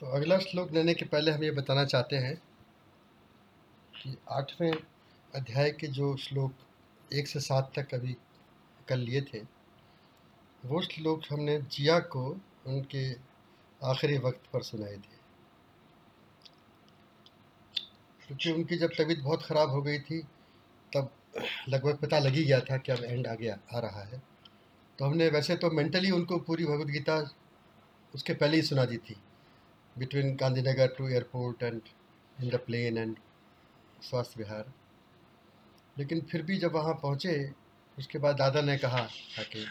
तो अगला श्लोक लेने के पहले हम ये बताना चाहते हैं कि आठवें अध्याय के जो श्लोक एक से सात तक अभी कर लिए थे, वो श्लोक हमने जिया को उनके आखिरी वक्त पर सुनाए थे। क्योंकि उनकी जब तबीयत बहुत ख़राब हो गई थी, तब लगभग पता लग ही गया था कि अब एंड आ गया आ रहा है। तो हमने वैसे तो मेंटली उनको पूरी भगवद गीता उसके पहले ही सुना दी थी। Between Gandhinagar to airport and in the plane and Swasthya Vihar लेकिन फिर भी जब वहाँ पहुँचे उसके बाद दादा ने कहा था कि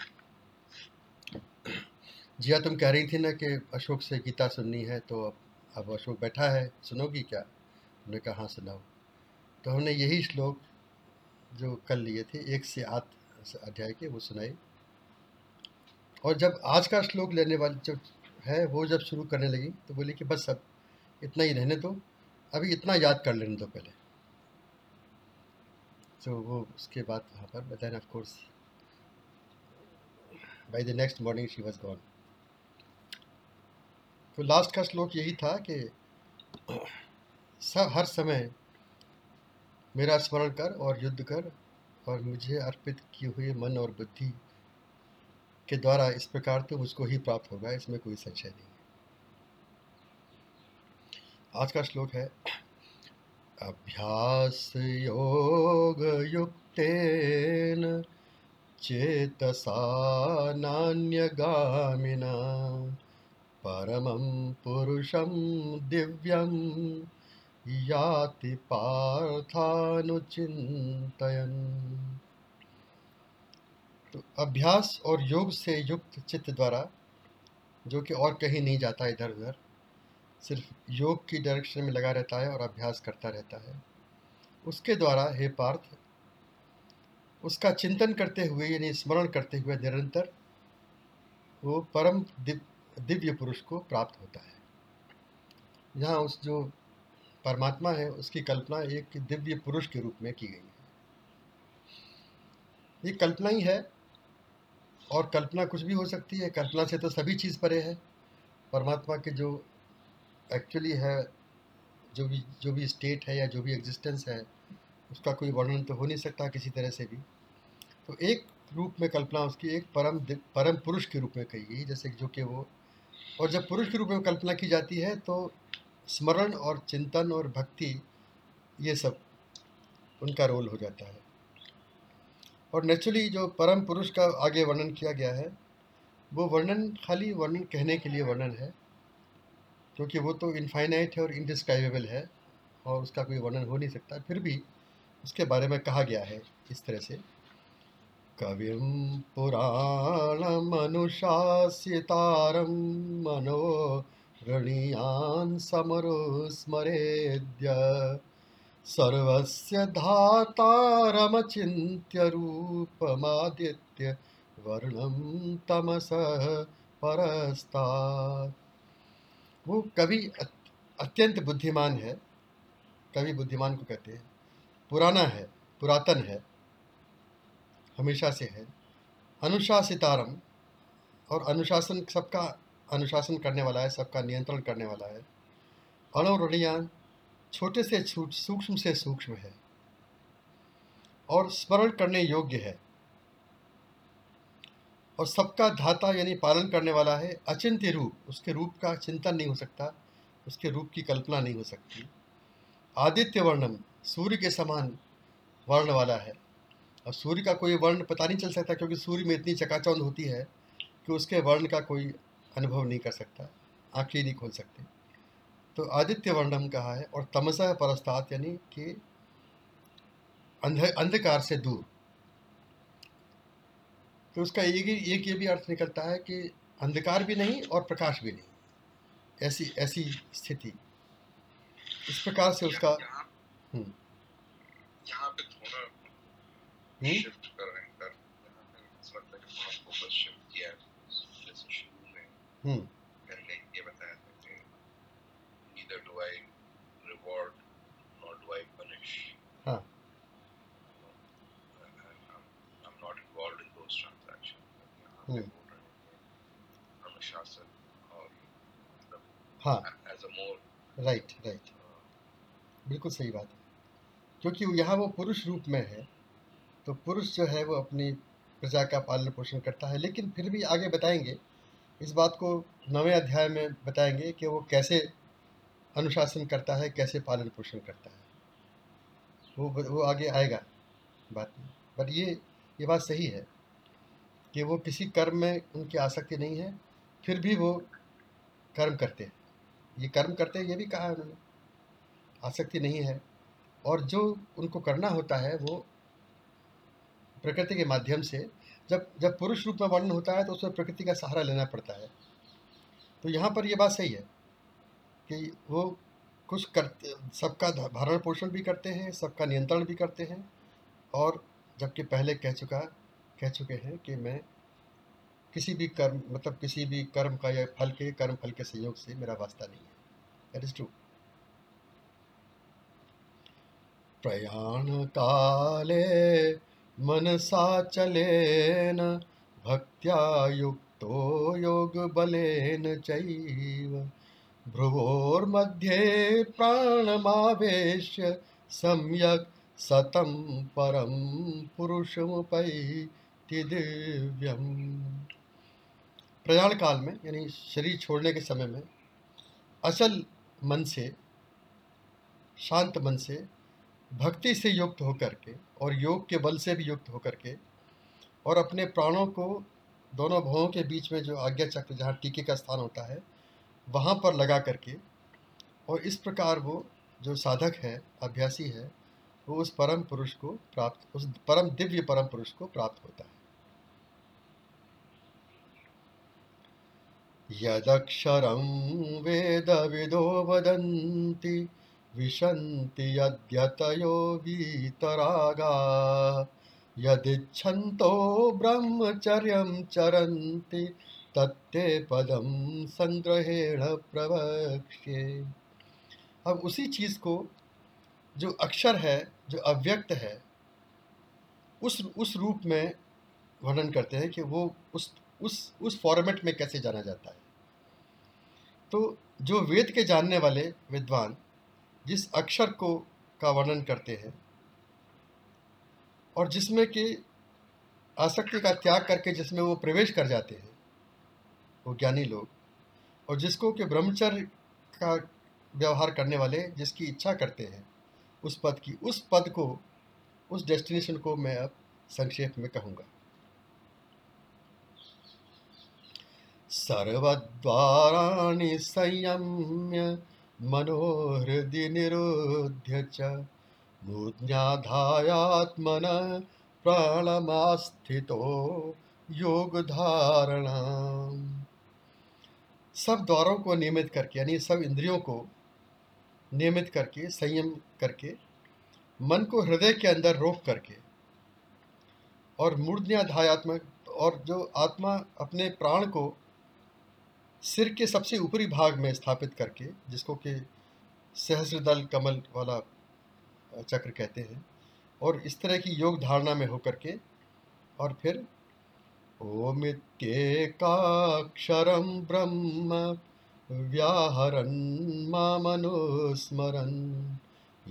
जिया तुम कह रही थी ना कि अशोक से गीता सुननी है तो अब अब अशोक बैठा है, सुनोगी क्या? उन्होंने कहा हाँ सुनाओ। तो हमने यही श्लोक जो कल लिए थे, एक से आठ अध्याय के, वो सुनाए। और जब आज का श्लोक लेने वाली जो है, वो जब शुरू करने लगी तो बोली कि बस अब इतना ही रहने दो, अभी इतना याद कर लेने दो पहले। तो वो उसके बाद वहाँ पर then of course by the next morning she was gone तो लास्ट का श्लोक यही था कि सब, हर समय मेरा स्मरण कर और युद्ध कर और मुझे अर्पित किए हुए मन और बुद्धि के द्वारा इस प्रकार तो मुझको ही प्राप्त होगा, इसमें कोई संशय नहीं है। आज का श्लोक है अभ्यास योग युक्तेन चेतसा नान्यगामिना परमं पुरुषं दिव्यं याति पार्थानुचिन्तयन्। तो अभ्यास और योग से युक्त चित्त द्वारा, जो कि और कहीं नहीं जाता इधर उधर, सिर्फ़ योग की डायरेक्शन में लगा रहता है और अभ्यास करता रहता है। उसके द्वारा, हे पार्थ, उसका चिंतन करते हुए, यानी स्मरण करते हुए निरंतर, वो परम दिव्य पुरुष को प्राप्त होता है। यहाँ उस जो परमात्मा है, उसकी कल्पना एक दिव्य पुरुष के रूप में की गई है। ये कल्पना ही है और कल्पना कुछ भी हो सकती है। कल्पना से तो सभी चीज़ परे है। परमात्मा के जो एक्चुअली है, जो भी जो भी स्टेट है या जो भी एग्जिस्टेंस है, उसका कोई वर्णन तो हो नहीं सकता किसी तरह से भी। तो एक रूप में कल्पना उसकी एक परम परम पुरुष के रूप में कही गई, जैसे जो कि वो, और जब पुरुष के रूप में कल्पना की जाती है तो स्मरण और चिंतन और भक्ति, ये सब उनका रोल हो जाता है। और नेचुरली जो परम पुरुष का आगे वर्णन किया गया है, वो वर्णन खाली वर्णन कहने के लिए वर्णन है, क्योंकि वो तो इनफाइनाइट है और इनडिस्क्राइबेबल है और उसका कोई वर्णन हो नहीं सकता। फिर भी उसके बारे में कहा गया है इस तरह से, कविं पुराणमनुशासितारं मनो ऋणीयान् समरुस्मरेद्य सर्वस्य धातारमचिन्त्य रूपमादित्य वर्णं तमसः परस्तात्। वो कवि अत्यंत बुद्धिमान है, कवि बुद्धिमान को कहते हैं। पुराना है, पुरातन है, हमेशा से है। अनुशासितारम और अनुशासन सबका, अनुशासन करने वाला है, सबका नियंत्रण करने वाला है। अणुरणियान छोटे से छूट, सूक्ष्म से सूक्ष्म है और स्मरण करने योग्य है। और सबका धाता यानी पालन करने वाला है, अचिंत्य रूप, उसके रूप का चिंतन नहीं हो सकता, उसके रूप की कल्पना नहीं हो सकती। आदित्य वर्णम सूर्य के समान वर्ण वाला है। और सूर्य का कोई वर्ण पता नहीं चल सकता, क्योंकि सूर्य में इतनी चकाचौंध होती है कि उसके वर्ण का कोई अनुभव नहीं कर सकता, आँखें नहीं खोल सकते। तो आदित्य वर्णम कहा है और तमसा परस्तात यानी कि अंधकार से दूर। तो उसका एक एक ये भी अर्थ निकलता है कि अंधकार भी नहीं और प्रकाश भी नहीं। ऐसी ऐसी स्थिति। इस प्रकार से उसका हम्म। शिफ्ट कर रहे हैं कर मतलब फोकस शिफ्ट किया जैसे शुरू में पहले ये बताया था कि either do I reward nor do I punish हाँ I'm not involved in those transactions अनुशासन और हाँ as राइट राइट बिल्कुल सही बात है। क्योंकि यहाँ वो पुरुष रूप में है तो पुरुष जो है वो अपनी प्रजा का पालन पोषण करता है। लेकिन फिर भी आगे बताएँगे, इस बात को नवे अध्याय में बताएँगे कि वो कैसे अनुशासन करता है, कैसे पालन पोषण करता है। वो वो आगे आएगा बात में। बट ये ये बात सही है कि वो किसी कर्म में उनकी आसक्ति नहीं है, फिर भी वो कर्म करते हैं। ये कर्म करते हैं, ये भी कहा है उन्होंने। आसक्ति नहीं है। और जो उनको करना होता है वो प्रकृति के माध्यम से, जब जब पुरुष रूप में वर्णन होता है तो उसमें प्रकृति का सहारा लेना पड़ता है। तो यहाँ पर ये बात सही है कि वो कुछ करते, सबका भरण पोषण भी करते हैं, सबका नियंत्रण भी करते हैं। और जबकि पहले कह चुका, कह चुके हैं कि मैं किसी भी कर्म मतलब किसी भी कर्म का या फल के, कर्म फल के सहयोग से मेरा वास्ता नहीं है। दैट इज़ ट्रू प्रयाण काले मनसा चलेन भक्त्या युक्तो योगबलेन चैव। भ्रुवोर्मध्ये प्राणमावेश्य, सम्यक् सतं परं पुरुषमुपैति दिव्यम प्रयाण काल में, यानी शरीर छोड़ने के समय में, असल मन से, शांत मन से भक्ति से युक्त होकर के और योग के बल से भी युक्त होकर के और अपने प्राणों को दोनों भावों के बीच में जो आज्ञा चक्र, जहाँ टीके का स्थान होता है, वहाँ पर लगा करके और इस प्रकार वो जो साधक है, अभ्यासी है, वो उस परम पुरुष को प्राप्त, उस परम दिव्य परम पुरुष को प्राप्त होता है। यदक्षरं वेदविदो वदन्ति विशन्ति यद्यतयो वीतरागा। यदिच्छन्तो ब्रह्मचर्यं चरन्ति, तत्ते पदम संग्रहेण प्रवक्ष्ये। अब उसी चीज़ को जो अक्षर है, जो अव्यक्त है, उस उस रूप में वर्णन करते हैं कि वो उस उस उस फॉर्मेट में कैसे जाना जाता है। तो जो वेद के जानने वाले विद्वान जिस अक्षर को, का वर्णन करते हैं और जिसमें कि आसक्ति का त्याग करके जिसमें वो प्रवेश कर जाते हैं, वो ज्ञानी लोग, और जिसको कि ब्रह्मचर्य का व्यवहार करने वाले जिसकी इच्छा करते हैं, उस पद की, उस पद को, उस डेस्टिनेशन को मैं अब संक्षेप में कहूँगा। सर्वद्वाराणि संयम्य मनोहृदि निरुध्य च मूर्ध्याधायात्मन प्राणमास्थितो योग धारणा सब द्वारों को नियमित करके, यानी सब इंद्रियों को नियमित करके, संयम करके, मन को हृदय के अंदर रोक करके और मूर्धन्याध्यात्मक और जो आत्मा अपने प्राण को सिर के सबसे ऊपरी भाग में स्थापित करके, जिसको कि सहस्रदल कमल वाला चक्र कहते हैं, और इस तरह की योग धारणा में होकर के, और फिर ओमित्येकाक्षरं ब्रह्म व्याहरन् मामनुस्मरन्।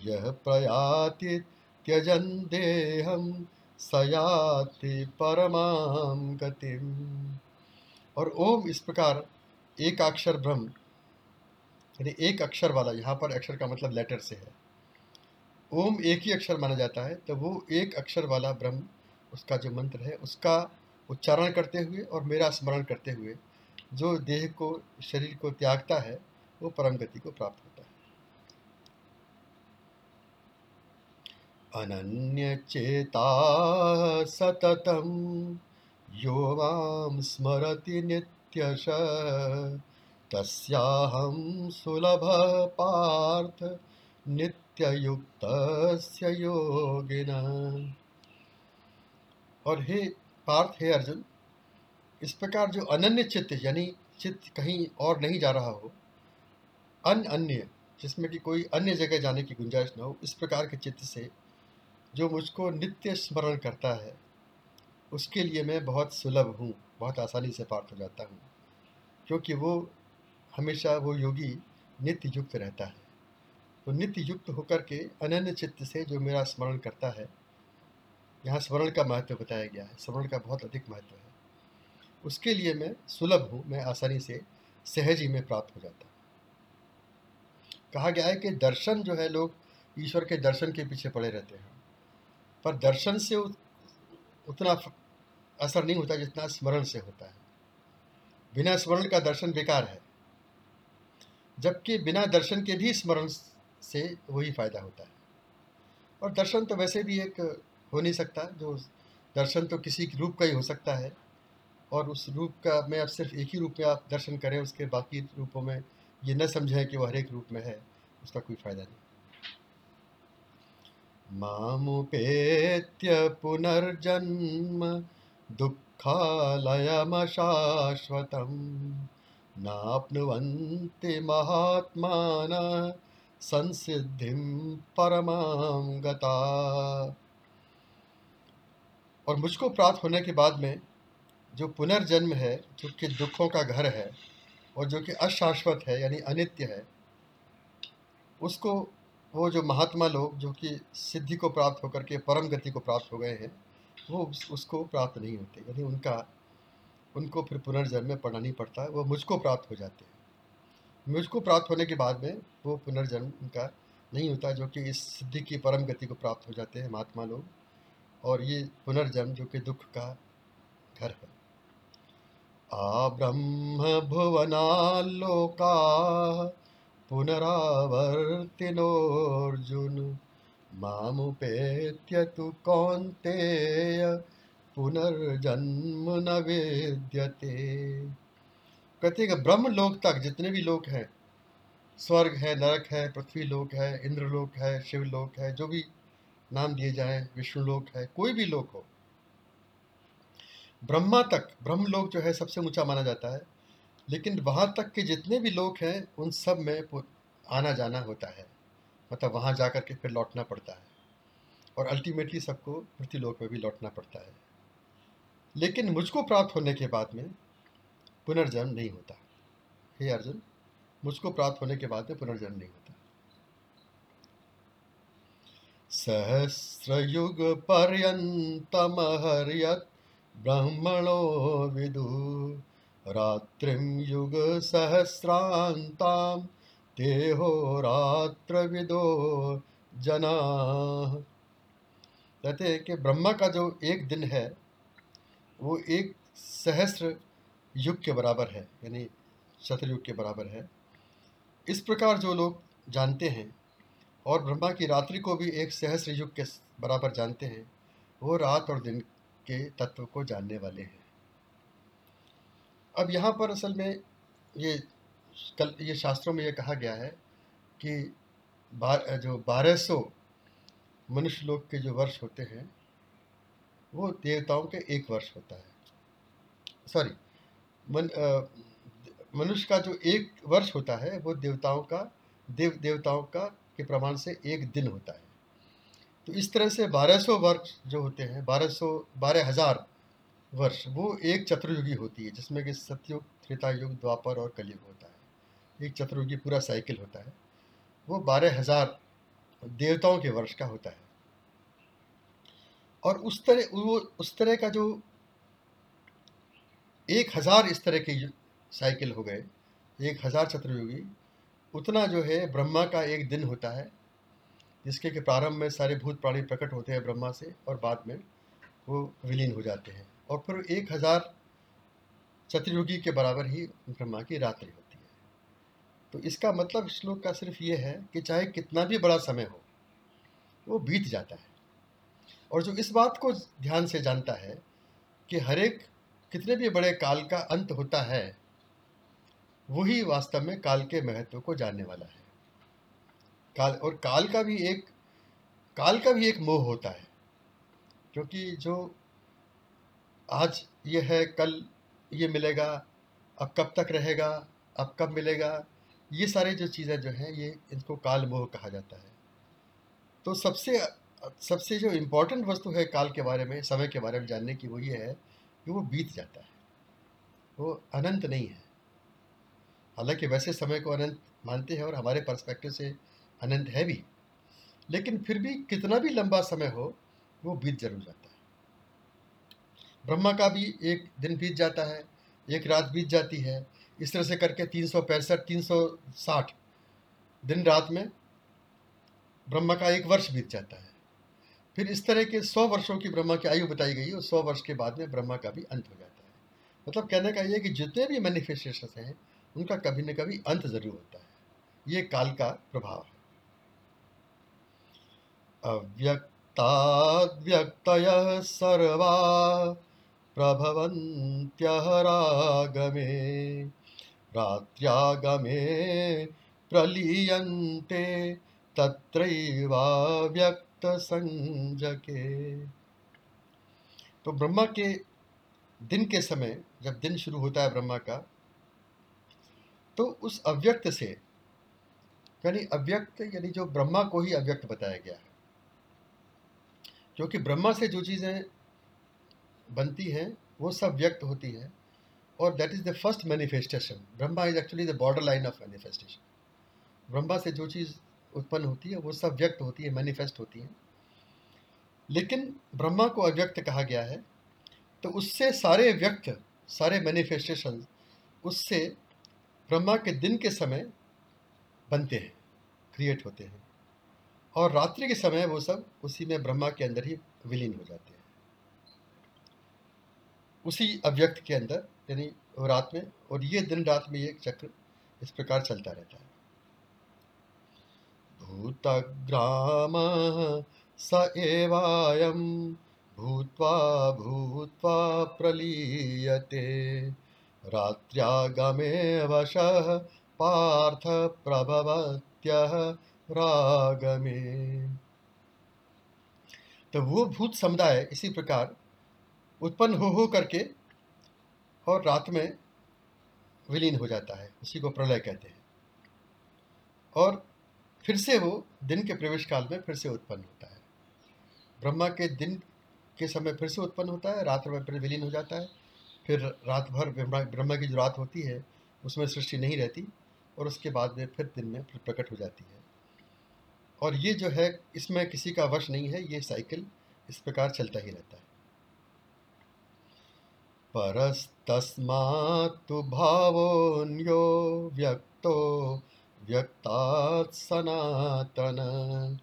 यः प्रयाति त्यजन् देहं स याति परमां गतिम। और ओम इस प्रकार एक अक्षर ब्रह्म, यानी एक अक्षर वाला, यहाँ पर अक्षर का मतलब लेटर से है। ओम एक ही अक्षर माना जाता है तो वो एक अक्षर वाला ब्रह्म, उसका जो मंत्र है, उसका उच्चारण करते हुए और मेरा स्मरण करते हुए जो देह को, शरीर को त्यागता है, वो परम गति को प्राप्त होता है। अनन्य चेता सततम, यो वाम स्मरति नित्यश तस्याहं सुलभ पार्थ नित्ययुक्त योगिना। और हे पार्थ, हे अर्जुन, इस प्रकार जो अनन्य चित्त, यानी चित्त कहीं और नहीं जा रहा हो अन अन्य जिसमें कि कोई अन्य जगह जाने की गुंजाइश ना हो, इस प्रकार के चित्त से जो मुझको नित्य स्मरण करता है, उसके लिए मैं बहुत सुलभ हूँ। बहुत आसानी से पार्थ हो जाता हूँ। क्योंकि वो हमेशा वो योगी नित्य युक्त रहता है। तो नित्य युक्त होकर के अनन्य चित्त से जो मेरा स्मरण करता है, यहाँ स्मरण का महत्व बताया गया है, स्मरण का बहुत अधिक महत्व है। उसके लिए मैं सुलभ हूँ, मैं आसानी से सहज ही में प्राप्त हो जाता हूँ। कहा गया है कि दर्शन जो है लोग ईश्वर के दर्शन के पीछे पड़े रहते हैं। पर दर्शन से उतना असर नहीं होता जितना स्मरण से होता है। बिना स्मरण का दर्शन बेकार है। जबकि बिना दर्शन के भी स्मरण से वही फ़ायदा होता है। और दर्शन तो वैसे भी एक हो नहीं सकता, जो दर्शन तो किसी रूप का ही हो सकता है। और उस रूप का में अब सिर्फ़ एक ही रूप में आप दर्शन करें, उसके बाकी रूपों में ये न समझें कि वह हर एक रूप में है, उसका कोई फ़ायदा नहीं। मामुपेत्य पुनर्जन्म दुःखालयमशाश्वतं नाप्नुवन्ति महात्मान संसिद्धिं परमां गता। और मुझको प्राप्त होने के बाद में जो पुनर्जन्म है, जो कि दुखों का घर है और जो कि अशाश्वत है, यानी अनित्य है, उसको वो जो महात्मा लोग जो कि सिद्धि को प्राप्त होकर के परम गति को प्राप्त हो गए हैं वो उस, उसको प्राप्त नहीं होते यानी उनका उनको फिर पुनर्जन्म में पढ़ना नहीं पड़ता वो मुझको प्राप्त हो जाते हैं। मुझको प्राप्त होने के बाद में वो पुनर्जन्म उनका नहीं होता जो कि इस सिद्धि की परम गति को प्राप्त हो जाते हैं महात्मा लोग। और ये पुनर्जन्म जो कि दुख का घर है। आ ब्रह्म भुवनालोका पुनरावर्तिनोऽर्जुन मामुपेत्य तु कौन्तेय, पुनर्जन्म न वेद्यते। कहते हैं ब्रह्म लोक तक जितने भी लोग हैं, स्वर्ग है, नरक है पृथ्वी लोक है इंद्र लोक है शिव लोक है, जो भी नाम दिए जाए विष्णु लोक है, कोई भी लोक हो, ब्रह्मा तक ब्रह्म लोक जो है सबसे ऊँचा माना जाता है, लेकिन वहाँ तक के जितने भी लोग हैं, उन सब में आना जाना होता है। मतलब वहाँ जा कर के फिर लौटना पड़ता है। और अल्टीमेटली सबको पृथ्वी लोक में भी लौटना पड़ता है। लेकिन मुझको प्राप्त होने के बाद में पुनर्जन्म नहीं होता। हे अर्जुन, मुझको प्राप्त होने के बाद में पुनर्जन्म नहीं होता। सहस्रयुग पर्यतम हरियत ब्रह्मणो विदु रात्रिम युग युगसहस्रान्तां विदो जना। कहते हैं कि ब्रह्मा का जो एक दिन है, वो एक सहस्र युग के बराबर है, यानी शतयुग के बराबर है। इस प्रकार जो लोग जानते हैं, और ब्रह्मा की रात्रि को भी एक सहस्र युग के बराबर जानते हैं, वो रात और दिन के तत्व को जानने वाले हैं। अब यहाँ पर असल में ये कल ये शास्त्रों में ये कहा गया है कि बार, जो बारह सौ मनुष्य लोग के जो वर्ष होते हैं, वो देवताओं के एक वर्ष होता है। सॉरी, मन मनुष्य का जो एक वर्ष होता है, वो देवताओं का, देव, देवताओं का के प्रमाण से एक दिन होता है। तो इस तरह से बारह सौ वर्ष जो होते हैं बारह सौ बारह हज़ार वर्ष, वो एक चतुर्युगी होती है, जिसमें कि सतयुग त्रेता युग द्वापर और कलयुग होता है। एक चतुर्युगी पूरा साइकिल होता है। वो बारह हज़ार देवताओं के वर्ष का होता है। और उस तरह, वो उस तरह का जो एक हज़ार इस तरह के साइकिल हो गए, एक हज़ार चतुर्युगी, उतना जो है ब्रह्मा का एक दिन होता है, जिसके के प्रारंभ में सारे भूत प्राणी प्रकट होते हैं ब्रह्मा से और बाद में वो विलीन हो जाते हैं। और फिर एक हज़ार चतुर्युगी के बराबर ही ब्रह्मा की रात्रि होती है। तो इसका मतलब श्लोक का सिर्फ़ ये है कि चाहे कितना भी बड़ा समय हो, वो बीत जाता है। और जो इस बात को ध्यान से जानता है कि हर एक, कितने भी बड़े काल का अंत होता है, वही वास्तव में काल के महत्व को जानने वाला है। काल और काल का भी एक, काल का भी एक मोह होता है, क्योंकि जो आज ये है, कल ये मिलेगा, अब कब तक रहेगा, अब कब मिलेगा ये सारे जो चीज़ें जो हैं, ये इनको काल मोह कहा जाता है। तो सबसे सबसे जो इम्पोर्टेंट वस्तु है काल के बारे में, समय के बारे में जानने की वो ये है कि वो बीत जाता है। वो अनंत नहीं है। हालाँकि वैसे समय को अनंत मानते हैं और हमारे पर्सपेक्टिव से अनंत है भी, लेकिन फिर भी कितना भी लंबा समय हो, वो बीत ज़रूर जाता है। ब्रह्मा का भी एक दिन बीत जाता है, एक रात बीत जाती है इस तरह से करके तीन सौ पैंसठ, तीन सौ साठ दिन रात में ब्रह्मा का एक वर्ष बीत जाता है। फिर इस तरह के सौ वर्षों की ब्रह्मा की आयु बताई गई और सौ वर्ष के बाद में ब्रह्मा का भी अंत हो जाता है। मतलब कहने का ये कि जितने भी मैनिफेस्टेशन हैं, उनका कभी न कभी अंत ज़रूर होता है। ये काल का प्रभाव है। अव्यक्ताव्यक्तय सर्वा प्रभवन्त्यः रागमे रात्र्यागमे प्रलीयन्ते तत्रैवाव्यक्त संजके तो ब्रह्मा के दिन के समय, जब दिन शुरू होता है ब्रह्मा का तो उस अव्यक्त से, यानी अव्यक्त, यानी जो ब्रह्मा को ही अव्यक्त बताया गया है, क्योंकि ब्रह्मा से जो चीज़ें बनती हैं, वो सब व्यक्त होती हैं। और that is the first manifestation Brahma is actually the border line of manifestation Brahma से जो चीज़ उत्पन्न होती है, वो सब व्यक्त होती है मैनिफेस्ट होती है। लेकिन ब्रह्मा को अव्यक्त कहा गया है तो उससे सारे व्यक्त, सारे मैनिफेस्टेशन उससे ब्रह्मा के दिन के समय बनते हैं क्रिएट होते हैं। और रात्रि के समय वो सब उसी में ब्रह्मा के अंदर ही विलीन हो जाते हैं। उसी अव्यक्त के अंदर, यानी रात में, और ये दिन रात में ये चक्र इस प्रकार चलता रहता है। भूतग्राम स एवायम भूत्वा भूत्वा प्रलीयते रात्र्यागमे वशः पार्थ प्रभवत्यः रागमे। तो वो भूत समुदाय इसी प्रकार उत्पन्न हो हो करके और रात में विलीन हो जाता है उसी को प्रलय कहते हैं। और फिर से वो दिन के प्रवेश काल में फिर से उत्पन्न होता है। ब्रह्मा के दिन के समय फिर से उत्पन्न होता है, रात में फिर विलीन हो जाता है। फिर रात भर ब्रह्मा की जो रात होती है, उसमें सृष्टि नहीं रहती और उसके बाद में फिर दिन में फिर प्रकट हो जाती है। और ये जो है, इसमें किसी का वश नहीं है, ये साइकिल इस प्रकार चलता ही रहता है। परस्तस्मात्तु भावोऽन्यो व्यक्तो व्यक्तात् सनातन।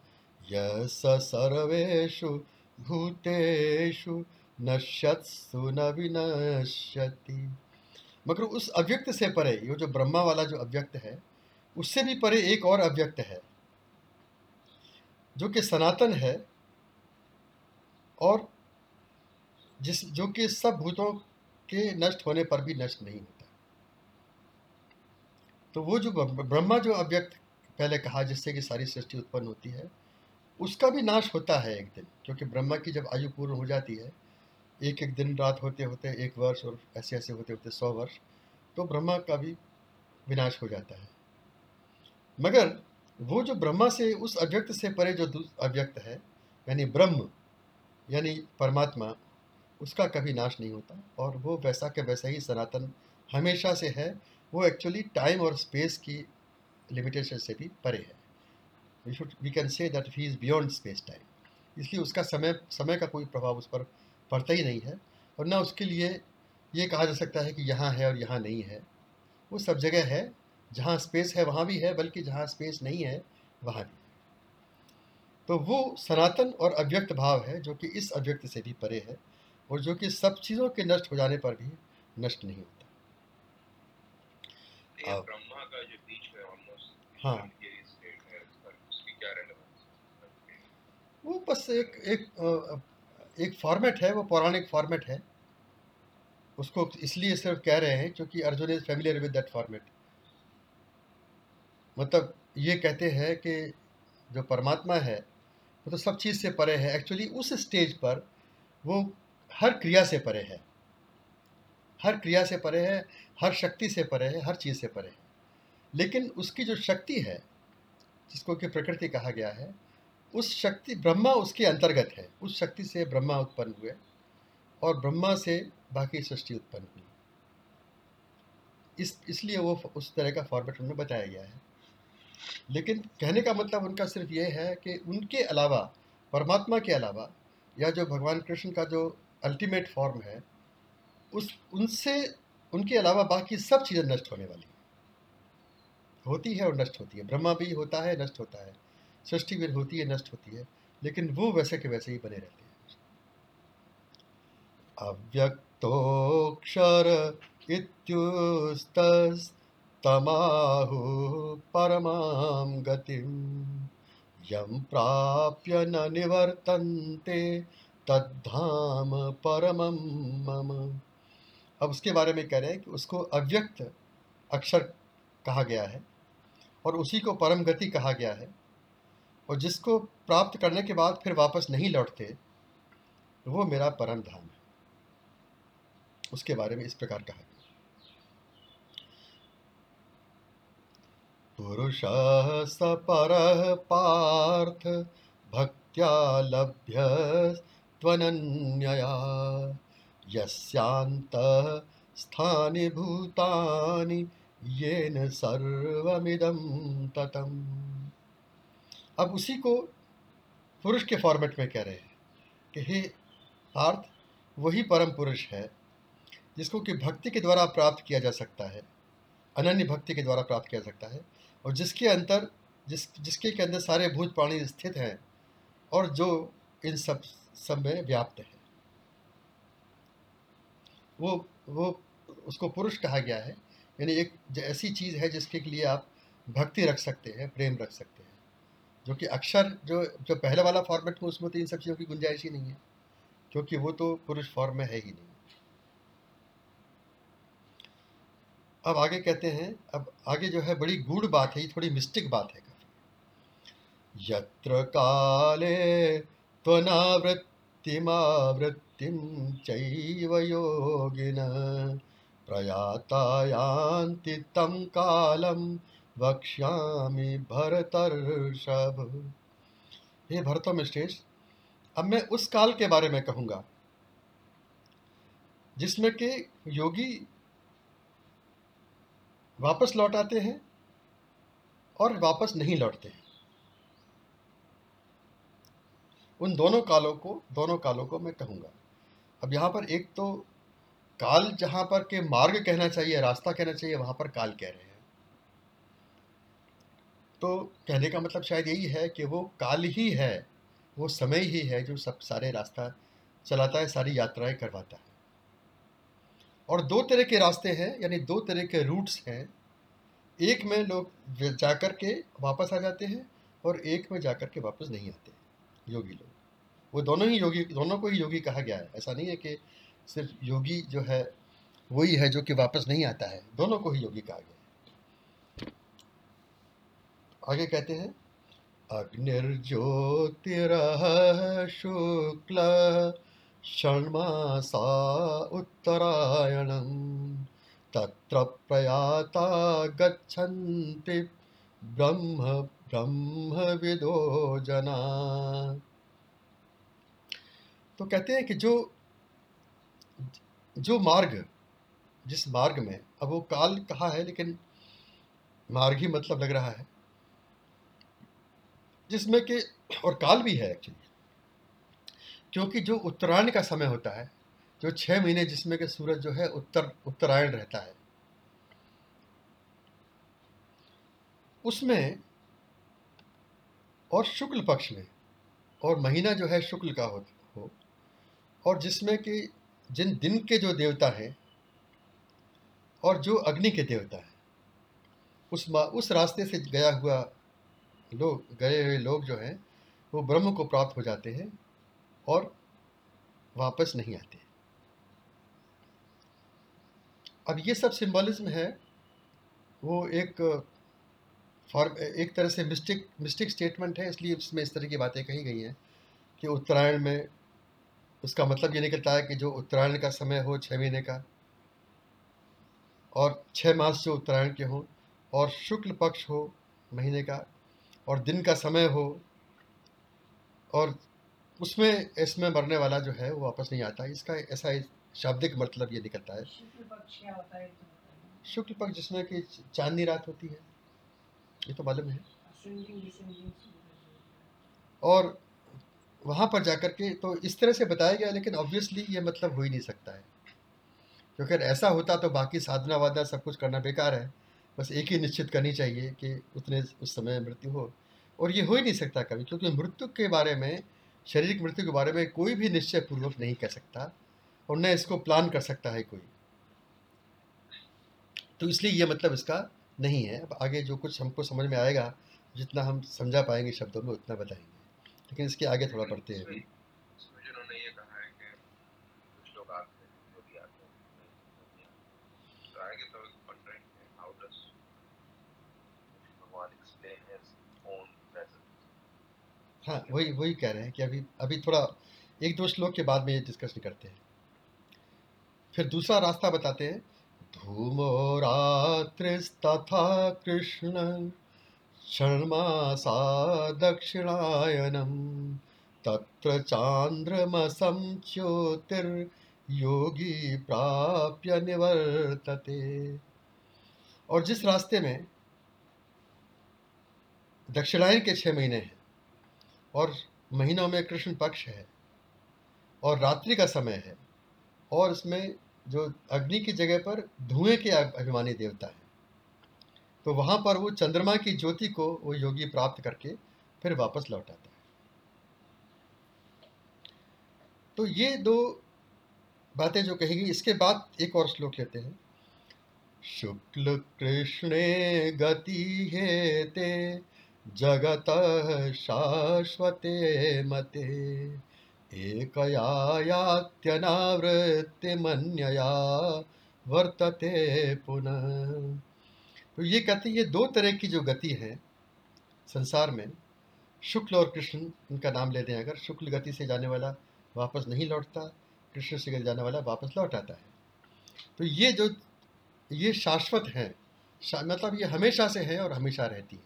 यस सर्वेषु भूतेषु नश्यत्सु न विनश्यति। मगर उस अव्यक्त से परे, ये जो ब्रह्मा वाला जो अव्यक्त है, उससे भी परे एक और अव्यक्त है, जो कि सनातन है और जिस, जो कि सब भूतों के नष्ट होने पर भी नष्ट नहीं होता। तो वो जो ब्रह्मा जो अव्यक्त पहले कहा, जिससे कि सारी सृष्टि उत्पन्न होती है, उसका भी नाश होता है एक दिन, क्योंकि ब्रह्मा की जब आयु पूर्ण हो जाती है एक एक दिन रात होते होते एक वर्ष और ऐसे ऐसे होते होते सौ वर्ष तो ब्रह्मा का भी विनाश हो जाता है। मगर वो जो ब्रह्मा से, उस अव्यक्त से परे जो अव्यक्त है, यानी ब्रह्म, यानी परमात्मा उसका कभी नाश नहीं होता। और वो वैसा के वैसा ही सनातन हमेशा से है। वो एक्चुअली टाइम और स्पेस की लिमिटेशन से भी परे है। We should we can say that he is beyond space time इसलिए उसका समय समय का कोई प्रभाव उस पर पड़ता ही नहीं है। और ना उसके लिए ये कहा जा सकता है कि यहाँ है और यहाँ नहीं है। वो सब जगह है। जहाँ स्पेस है, वहाँ भी है, बल्कि जहाँ स्पेस नहीं है, वहाँ भी तो वो सनातन और अव्यक्त भाव है, जो कि इस अव्यक्त से भी परे है। और जो कि सब चीज़ों के नष्ट हो जाने पर भी नष्ट नहीं होता। ब्रह्मा का जो बीच में हाँ। वो बस एक एक एक फॉर्मेट है वो पौराणिक फॉर्मेट है। उसको इसलिए सिर्फ़ कह रहे हैं क्योंकि Arjun is familiar with that format मतलब ये कहते हैं कि जो परमात्मा है वो तो सब चीज़ से परे है। एक्चुअली उस स्टेज पर वो हर क्रिया से परे है। हर क्रिया से परे है, हर शक्ति से परे है, हर चीज़ से परे है। लेकिन उसकी जो शक्ति है, जिसको कि प्रकृति कहा गया है, उस शक्ति, ब्रह्मा उसके अंतर्गत है। उस शक्ति से ब्रह्मा उत्पन्न हुए और ब्रह्मा से बाकी सृष्टि उत्पन्न हुई। इस, इसलिए वो उस तरह का फॉर्मेट उन्हें बताया गया है। लेकिन कहने का मतलब उनका सिर्फ़ ये है कि उनके अलावा, परमात्मा के अलावा, या जो भगवान कृष्ण का जो अल्टीमेट फॉर्म है, उस, उनसे, उनके अलावा बाकी सब चीज़ें नष्ट होने वाली होती है और नष्ट होती है। ब्रह्मा भी होता है, नष्ट होता है। सृष्टि भी होती है, नष्ट होती है। लेकिन वो वैसे के वैसे ही बने रहते हैं। अव्यक्तोक्षर इत्युस्तस्तमाहुः परमां गतिं, यं प्राप्य न निवर्तन्ते तद्धाम परमं मम। अब उसके बारे में कह रहे हैं कि उसको अव्यक्त अक्षर कहा गया है और उसी को परम गति कहा गया है। और जिसको प्राप्त करने के बाद फिर वापस नहीं लौटते, वो मेरा परम धाम है। उसके बारे में इस प्रकार कहा गया। पुरुष स पर पार्थ, भक्त्या लभ्य त्वनन्यया यस्यांत स्थानि भूतानि येन सर्वमिदं ततम। अब उसी को पुरुष के फॉर्मेट में कह रहे हैं कि हे पार्थ, वही परम पुरुष है, जिसको कि भक्ति के द्वारा प्राप्त किया जा सकता है, अनन्य भक्ति के द्वारा प्राप्त किया जा सकता है, और जिसके अंतर जिस, जिसके के अंदर सारे भूत प्राणी स्थित हैं, और जो इन सब सब में व्याप्त है। वो वो, उसको पुरुष कहा गया है। यानी एक ऐसी चीज़ है जिसके लिए आप भक्ति रख सकते हैं, प्रेम रख सकते हैं। जो कि अक्षर, जो जो पहले वाला फॉर्मेट में उसमें तो इन सब चीज़ों की गुंजाइश ही नहीं है। क्योंकि वो तो पुरुष फॉर्म में है ही नहीं। अब आगे कहते हैं, अब आगे जो है बड़ी गूढ़ बात है, ये थोड़ी मिस्टिक बात है यत्र काले त्वनावृत्तिमावृत्तिं चैव योगिन। प्रयाता तं कालं वक्ष्यामि भरतर्षभ। हे भरतम श्रेष्ठ अब मैं उस काल के बारे में कहूँगा, जिसमें कि योगी वापस लौट आते हैं और वापस नहीं लौटते। हैं उन दोनों कालों को, दोनों कालों को मैं कहूँगा। अब यहाँ पर एक तो काल जहाँ पर के मार्ग कहना चाहिए, रास्ता कहना चाहिए, वहाँ पर काल कह रहे हैं। तो कहने का मतलब शायद यही है कि वो काल ही है, वो समय ही है जो सब सारे रास्ता चलाता है, सारी यात्राएँ करवाता है। और दो तरह के रास्ते हैं, यानी दो तरह के रूट्स हैं। एक में लोग जाकर के वापस आ जाते हैं और एक में जाकर के वापस नहीं आते, योगी लोग। वो दोनों ही योगी, दोनों को ही योगी कहा गया है। ऐसा नहीं है कि सिर्फ़ योगी जो है, वही है जो कि वापस नहीं आता है। दोनों को ही योगी कहा गया है। आगे कहते हैं अग्निर्ज्योतिर शुक्ल षण्मासा उत्तरायणं तत्र प्रयाता गच्छन्ति ब्रह्म, ब्रह्मविदो जना। तो कहते हैं कि जो जो मार्ग जिस मार्ग में अब वो काल कहा है लेकिन मार्ग ही मतलब लग रहा है। जिसमें कि और काल भी है एक्चुअली क्योंकि जो उत्तरायण का समय होता है जो छः महीने जिसमें कि सूरज जो है उत्तर उत्तरायण रहता है। उसमें और शुक्ल पक्ष में और महीना जो है शुक्ल का हो, हो। और जिसमें कि जिन दिन के जो देवता हैं और जो अग्नि के देवता हैं, उस मा, उस रास्ते से गया हुआ लोग, गए हुए लोग जो हैं, वो ब्रह्म को प्राप्त हो जाते हैं और वापस नहीं आते। अब ये सब सिंबलिज्म है, वो एक फॉर्म एक तरह से मिस्टिक मिस्टिक स्टेटमेंट है, इसलिए इसमें इस तरह की बातें कही गई हैं कि उत्तरायण में उसका मतलब ये निकलता है कि जो उत्तरायण का समय हो छः महीने का और छः मास जो उत्तरायण के हों और शुक्ल पक्ष हो महीने का और दिन का समय हो और उसमें इसमें मरने वाला जो है वो वापस नहीं आता। इसका ऐसा शाब्दिक मतलब ये निकलता है। शुक्ल पक्ष जिसमें कि चांदनी रात होती है ये तो मालूम है। और वहाँ पर जाकर के तो इस तरह से बताया गया, लेकिन ऑब्वियसली ये मतलब हो ही नहीं सकता है। क्योंकि अगर ऐसा होता तो बाकी साधना वादना सब कुछ करना बेकार है। बस एक ही निश्चित करनी चाहिए कि उतने उस समय मृत्यु हो। और ये हो ही नहीं सकता कभी, क्योंकि मृत्यु के बारे में, शारीरिक मृत्यु के बारे में कोई भी निश्चय पूर्वक नहीं कह सकता, और न इसको प्लान कर सकता है कोई। तो इसलिए ये मतलब इसका नहीं है। अब आगे जो कुछ हमको समझ में आएगा, जितना हम समझा पाएँगे शब्दों में, उतना बताएँगे। लेकिन इसके आगे थोड़ा पढ़ते हैं। अभी हाँ वही वही कह रहे हैं कि अभी अभी थोड़ा एक दो श्लोक के बाद में ये डिस्कस करते हैं। फिर दूसरा रास्ता बताते हैं। धूमो रात्रिस्तथा कृष्ण षण्मासा दक्षिणायनम तत्र चांद्रमसम ज्योतिर्योगी प्राप्य निवर्तते। और जिस रास्ते में दक्षिणायन के छः महीने हैं, और महीनों में कृष्ण पक्ष है, और रात्रि का समय है, और इसमें जो अग्नि की जगह पर धुएँ के अभिमानी देवता है तो वहाँ पर वो चंद्रमा की ज्योति को वो योगी प्राप्त करके फिर वापस लौट आता है। तो ये दो बातें जो कहेगी, इसके बाद एक और श्लोक लेते हैं। शुक्ल कृष्णे गति है ते, जगत शाश्वते मते एक एकयात्यनावृत्तिमन्यया वर्तते पुनः। तो ये कहते हैं, ये दो तरह की जो गति है संसार में, शुक्ल और कृष्ण इनका नाम ले दें अगर, शुक्ल गति से जाने वाला वापस नहीं लौटता, कृष्ण से जाने वाला वापस लौट आता है। तो ये जो, ये शाश्वत हैं मतलब ये हमेशा से है और हमेशा रहती है।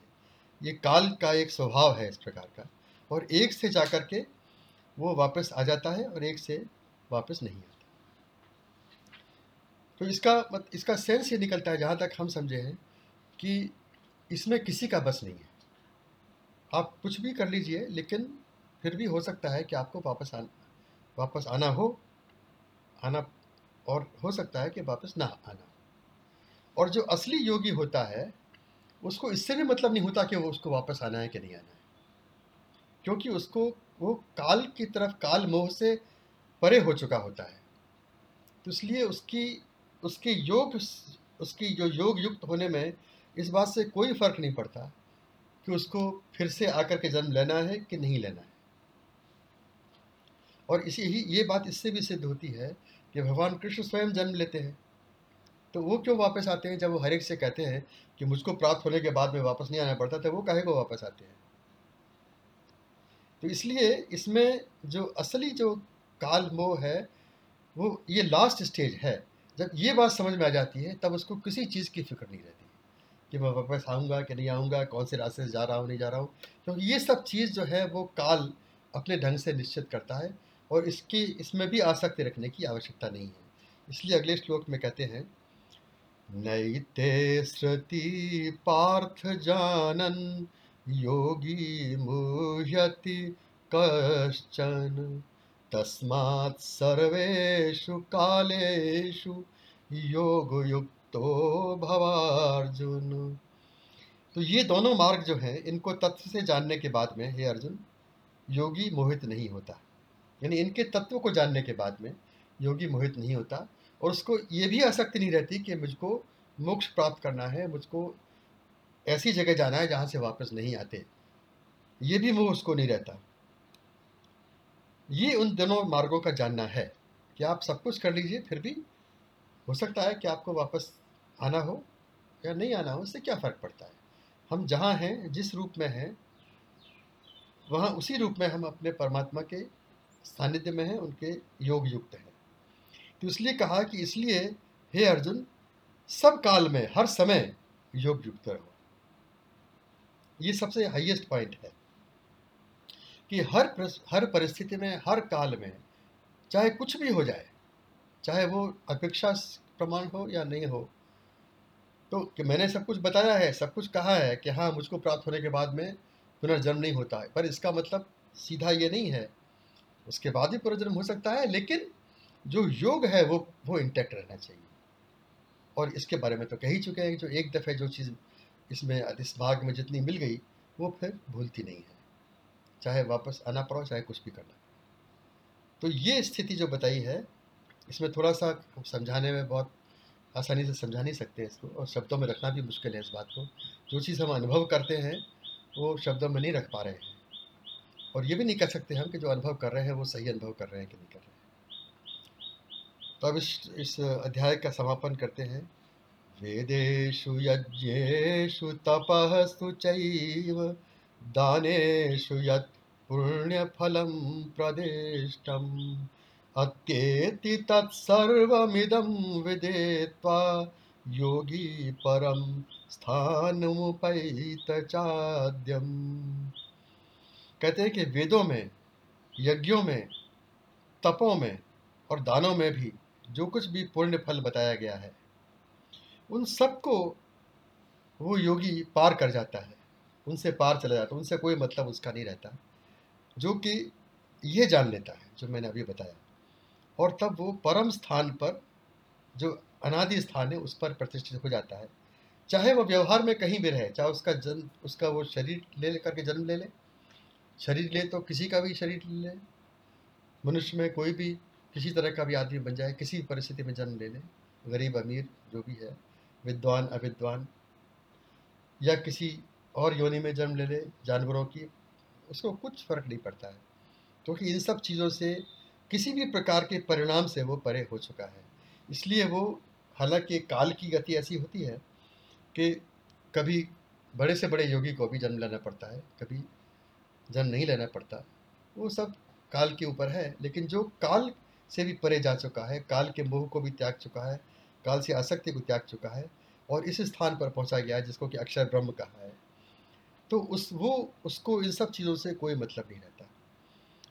ये काल का एक स्वभाव है इस प्रकार का, और एक से जा कर के वो वापस आ जाता है और एक से वापस नहीं आता। तो इसका मत, इसका सेंस ये निकलता है, जहाँ तक हम समझे हैं कि इसमें किसी का बस नहीं है। आप कुछ भी कर लीजिए, लेकिन फिर भी हो सकता है कि आपको वापस आना वापस आना हो, आना और हो सकता है कि वापस ना आना। और जो असली योगी होता है, उसको इससे भी मतलब नहीं होता कि वो उसको वापस आना है कि नहीं आना है। क्योंकि उसको, वो काल की तरफ़, काल मोह से परे हो चुका होता है। तो इसलिए उसकी, उसके योग, उसकी जो योग युक्त होने में इस बात से कोई फ़र्क नहीं पड़ता कि उसको फिर से आकर के जन्म लेना है कि नहीं लेना है। और इसी ही, ये बात इससे भी सिद्ध होती है कि भगवान कृष्ण स्वयं जन्म लेते हैं। तो वो क्यों वापस आते हैं जब वो हर एक से कहते हैं कि मुझको प्राप्त होने के बाद में वापस नहीं आना पड़ता तो वो कहे को वापस आते हैं? तो इसलिए इसमें जो असली जो काल मोह है, वो ये लास्ट स्टेज है। जब ये बात समझ में आ जाती है, तब उसको किसी चीज़ की फ़िक्र नहीं रहती। कि मैं वापस आऊँगा कि नहीं आऊँगा, कौन से रास्ते से जा रहा हूँ, नहीं जा रहा हूँ। क्योंकि तो ये सब चीज़ जो है वो काल अपने ढंग से निश्चित करता है और इसकी, इसमें भी आसक्ति रखने की आवश्यकता नहीं है। इसलिए अगले श्लोक में कहते हैं, नैते श्रुति पार्थ जानन, योगी मुह्यति कश्चन। तस्मात् सर्वेषु कालेषु योगयुक्तो भवार्जुन। तो ये दोनों मार्ग जो हैं, इनको तत्व से जानने के बाद में, हे अर्जुन, योगी मोहित नहीं होता। यानी इनके तत्व को जानने के बाद में, योगी मोहित नहीं होता। और उसको ये भी आसक्ति नहीं रहती कि मुझको मोक्ष प्राप्त करना है, मुझको ऐसी जगह जाना है जहाँ से वापस नहीं आते। ये भी मोह उसको नहीं रहता। ये उन दोनों मार्गों का जानना है। कि आप सब कुछ कर लीजिए, फिर भी हो सकता है कि आपको वापस आना हो या नहीं आना हो, इससे क्या फ़र्क पड़ता है? हम जहाँ हैं, जिस रूप में हैं, वहाँ उसी रूप में हम अपने परमात्मा के सानिध्य में हैं, उनके योग युक्त हैं। तो इसलिए कहा कि इसलिए, हे अर्जुन, सब काल में, हर समय योग युक्त रहो। ये सबसे हाईएस्ट पॉइंट है कि हर हर परिस्थिति में, हर काल में, चाहे कुछ भी हो जाए, चाहे वो अपेक्षा प्रमाण हो या नहीं हो तो कि मैंने सब कुछ बताया है, सब कुछ कहा है कि हाँ मुझको प्राप्त होने के बाद में पुनर्जन्म नहीं होता है। पर इसका मतलब सीधा ये नहीं है। उसके बाद ही पुनर्जन्म हो सकता है, लेकिन जो योग है वो वो इंटैक्ट रहना चाहिए। और इसके बारे में तो कह ही चुके हैं जो एक दफ़े जो चीज़ इसमें, इस भाग में जितनी मिल गई, वो फिर भूलती नहीं है। चाहे वापस आना पड़ो, चाहे कुछ भी करना तो ये स्थिति जो बताई है, इसमें थोड़ा सा समझाने में बहुत आसानी से समझा नहीं सकते इसको और शब्दों में रखना भी मुश्किल है इस बात को। जो चीज़ हम अनुभव करते हैं, वो शब्दों में नहीं रख पा रहे हैं। और ये भी नहीं कह सकते हम कि जो अनुभव कर रहे हैं, वो सही अनुभव कर रहे हैं कि नहीं कर रहे हैं। तो अब इस इस अध्याय का समापन करते हैं। वेदेशु यज्ञेषु तपस्तु चैव, दानेषु यत् पुण्यफलं प्रदिष्टम्। अत्येति तत्सर्वमिदं विदित्वा योगी परं स्थानमुपैत चाद्यम। कहते हैं कि वेदों में, यज्ञों में, तपों में और दानों में भी जो कुछ भी पुण्य फल बताया गया है, उन सबको वो योगी पार कर जाता है। उनसे पार चला जाता है, उनसे कोई मतलब उसका नहीं रहता। जो कि ये जान लेता है, जो मैंने अभी बताया। और तब वो परम स्थान पर, जो अनादि स्थान है, उस पर प्रतिष्ठित हो जाता है। चाहे वो व्यवहार में कहीं भी रहे, चाहे उसका जन्म, उसका वो शरीर ले करके जन्म ले ले, शरीर ले तो किसी का भी शरीर ले मनुष्य में कोई भी किसी तरह का भी आदमी बन जाए, किसी परिस्थिति में जन्म ले ले, गरीब, अमीर, जो भी है, विद्वान, अविद्वान, या किसी और योनि में जन्म ले ले, जानवरों की, उसको कुछ फ़र्क नहीं पड़ता है। क्योंकि तो इन सब चीज़ों से किसी भी प्रकार के परिणाम से वो परे हो चुका है। इसलिए वो हालाँकि काल की गति ऐसी होती है कि कभी बड़े से बड़े योगी को भी जन्म लेना पड़ता है, कभी जन्म नहीं लेना पड़ता। वो सब काल के ऊपर है, लेकिन जो काल से भी परे जा चुका है, काल के मोह को भी त्याग चुका है, काल से आसक्ति को त्याग चुका है और इस स्थान पर पहुँचा गया है जिसको कि अक्षर ब्रह्म कहा है तो उस वो, उसको इन सब चीज़ों से कोई मतलब नहीं रहता।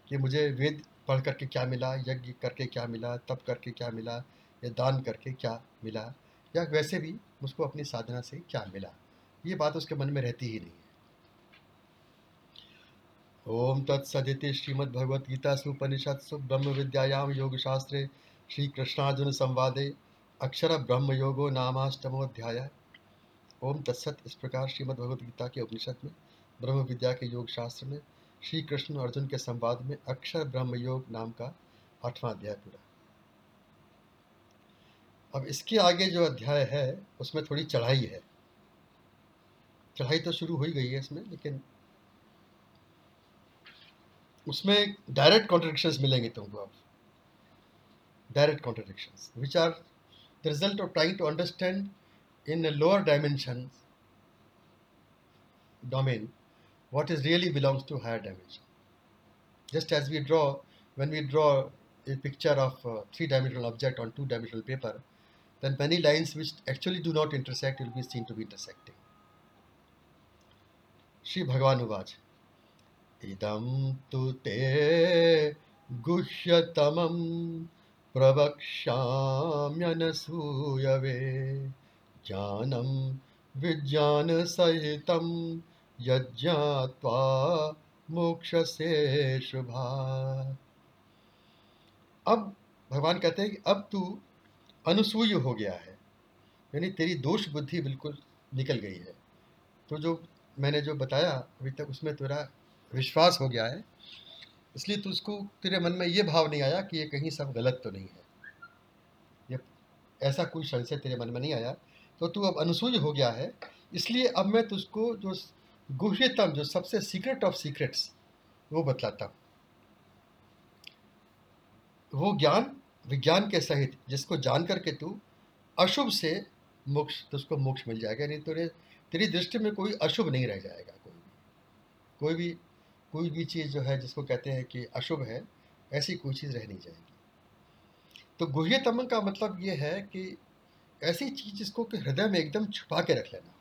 कि मुझे वेद पढ़ करके क्या मिला, यज्ञ करके क्या मिला, तप करके क्या मिला, या दान करके क्या मिला, या वैसे भी उसको अपनी साधना से क्या मिला, ये बात उसके मन में रहती ही नहीं है। ओम तत्सदिति श्रीमद्भगवद्गीतासु ब्रह्म विद्यायाम योग शास्त्रे श्री कृष्णार्जुन संवादे अक्षर ब्रह्म योगो नामाष्टमोध्याय ओम तत्सत इस प्रकार श्रीमद् भगवद गीता के उपनिषद में ब्रह्म विद्या के योग शास्त्र में श्री कृष्ण अर्जुन के संवाद में अक्षर ब्रह्म योग नाम का आठवां अध्याय पूरा। अब इसके आगे जो अध्याय है, उसमें थोड़ी चढ़ाई है। चढ़ाई तो शुरू हो ही गई है इसमें, लेकिन उसमें डायरेक्ट कॉन्ट्रडिक्शंस मिलेंगे तुमको अब। Direct contradictions which are the result of trying to understand a lower dimension domain what is really belongs to higher dimension. Just as we draw, when we draw a picture of a three-dimensional object on two-dimensional paper, then many lines which actually do not intersect will be seen to be intersecting. Sri Bhagavan Uvaj Idam tu te guhyatamam pravakshamyanasuyave janam vijnana sahitam यज्ञात्वा मोक्ष से शुभा अब भगवान कहते हैं कि अब तू अनुसूय हो गया है। यानी तेरी दोष बुद्धि बिल्कुल निकल गई है। तो जो मैंने जो बताया, अभी तक उसमें तेरा विश्वास हो गया है। इसलिए तुझको तेरे मन में ये भाव नहीं आया कि ये कहीं सब गलत तो नहीं है। ये ऐसा कोई संशय तेरे मन में नहीं आया। तो तू अब अनुसूय हो गया है। इसलिए अब मैं तुझको जो गुह्यतम जो सबसे सीक्रेट ऑफ़ सीक्रेट्स वो बतलाता हूँ। वो ज्ञान, विज्ञान के सहित, जिसको जान करके तू अशुभ से मोक्ष, तुझको मोक्ष मिल जाएगा। नहीं तो तेरी दृष्टि में कोई अशुभ नहीं रह जाएगा, कोई भी। कोई भी कोई भी चीज़ जो है, जिसको कहते हैं कि अशुभ है, ऐसी कोई चीज़ रह नहीं जाएगी। तो गुह्यतम का मतलब ये है कि ऐसी चीज़ जिसको कि हृदय में एकदम छुपा के रख लेना।